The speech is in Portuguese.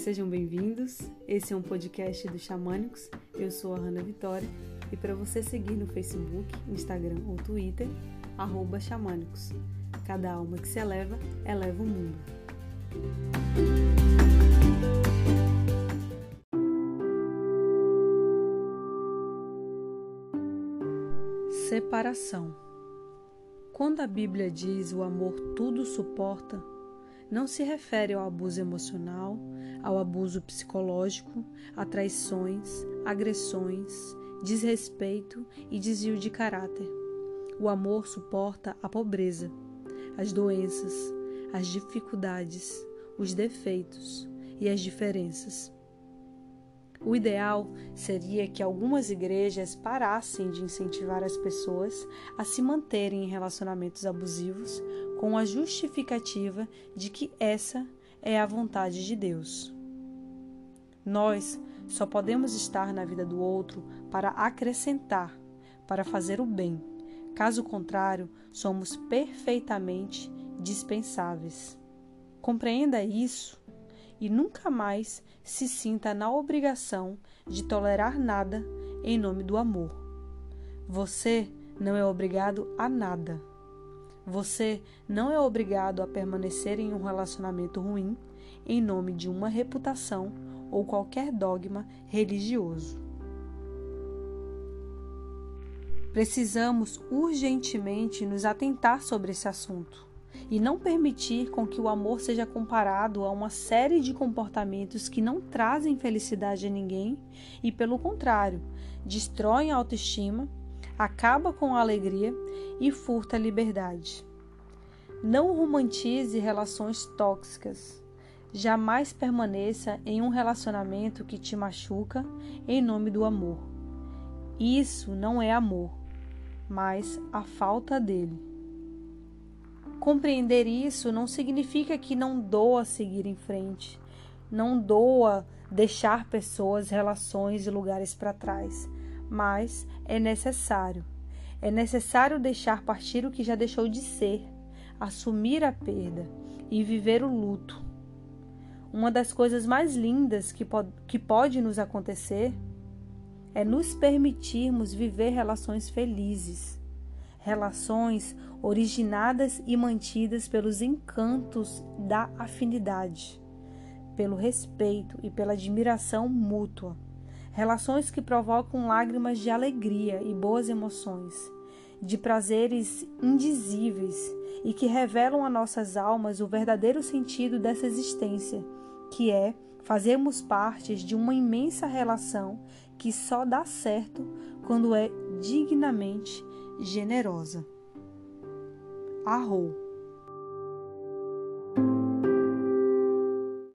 Sejam bem-vindos. Esse é um podcast do Xamânicos. Eu sou a Hanna Vitória e para você seguir no Facebook, Instagram ou Twitter, Xamânicos. Cada alma que se eleva, eleva o mundo. Separação. Quando a Bíblia diz o amor tudo suporta, não se refere ao abuso emocional, ao abuso psicológico, a traições, agressões, desrespeito e desvio de caráter. O amor suporta a pobreza, as doenças, as dificuldades, os defeitos e as diferenças. O ideal seria que algumas igrejas parassem de incentivar as pessoas a se manterem em relacionamentos abusivos com a justificativa de que essa é a vontade de Deus. Nós só podemos estar na vida do outro para acrescentar, para fazer o bem. Caso contrário, somos perfeitamente dispensáveis. Compreenda isso e nunca mais se sinta na obrigação de tolerar nada em nome do amor. Você não é obrigado a nada. Você não é obrigado a permanecer em um relacionamento ruim em nome de uma reputação ou qualquer dogma religioso. Precisamos urgentemente nos atentar sobre esse assunto e não permitir com que o amor seja comparado a uma série de comportamentos que não trazem felicidade a ninguém e, pelo contrário, destroem a autoestima, acaba com a alegria e furta a liberdade. Não romantize relações tóxicas. Jamais permaneça em um relacionamento que te machuca em nome do amor. Isso não é amor, mas a falta dele. Compreender isso não significa que não doa seguir em frente, não doa deixar pessoas, relações e lugares para trás, mas é necessário. É necessário deixar partir o que já deixou de ser, assumir a perda e viver o luto. Uma das coisas mais lindas que, pode, que pode nos acontecer é nos permitirmos viver relações felizes relações originadas e mantidas pelos encantos da afinidade, pelo respeito e pela admiração mútua. Relações que provocam lágrimas de alegria e boas emoções, de prazeres indizíveis e que revelam a nossas almas o verdadeiro sentido dessa existência, que é fazermos parte de uma imensa relação que só dá certo quando é dignamente generosa. Arrou.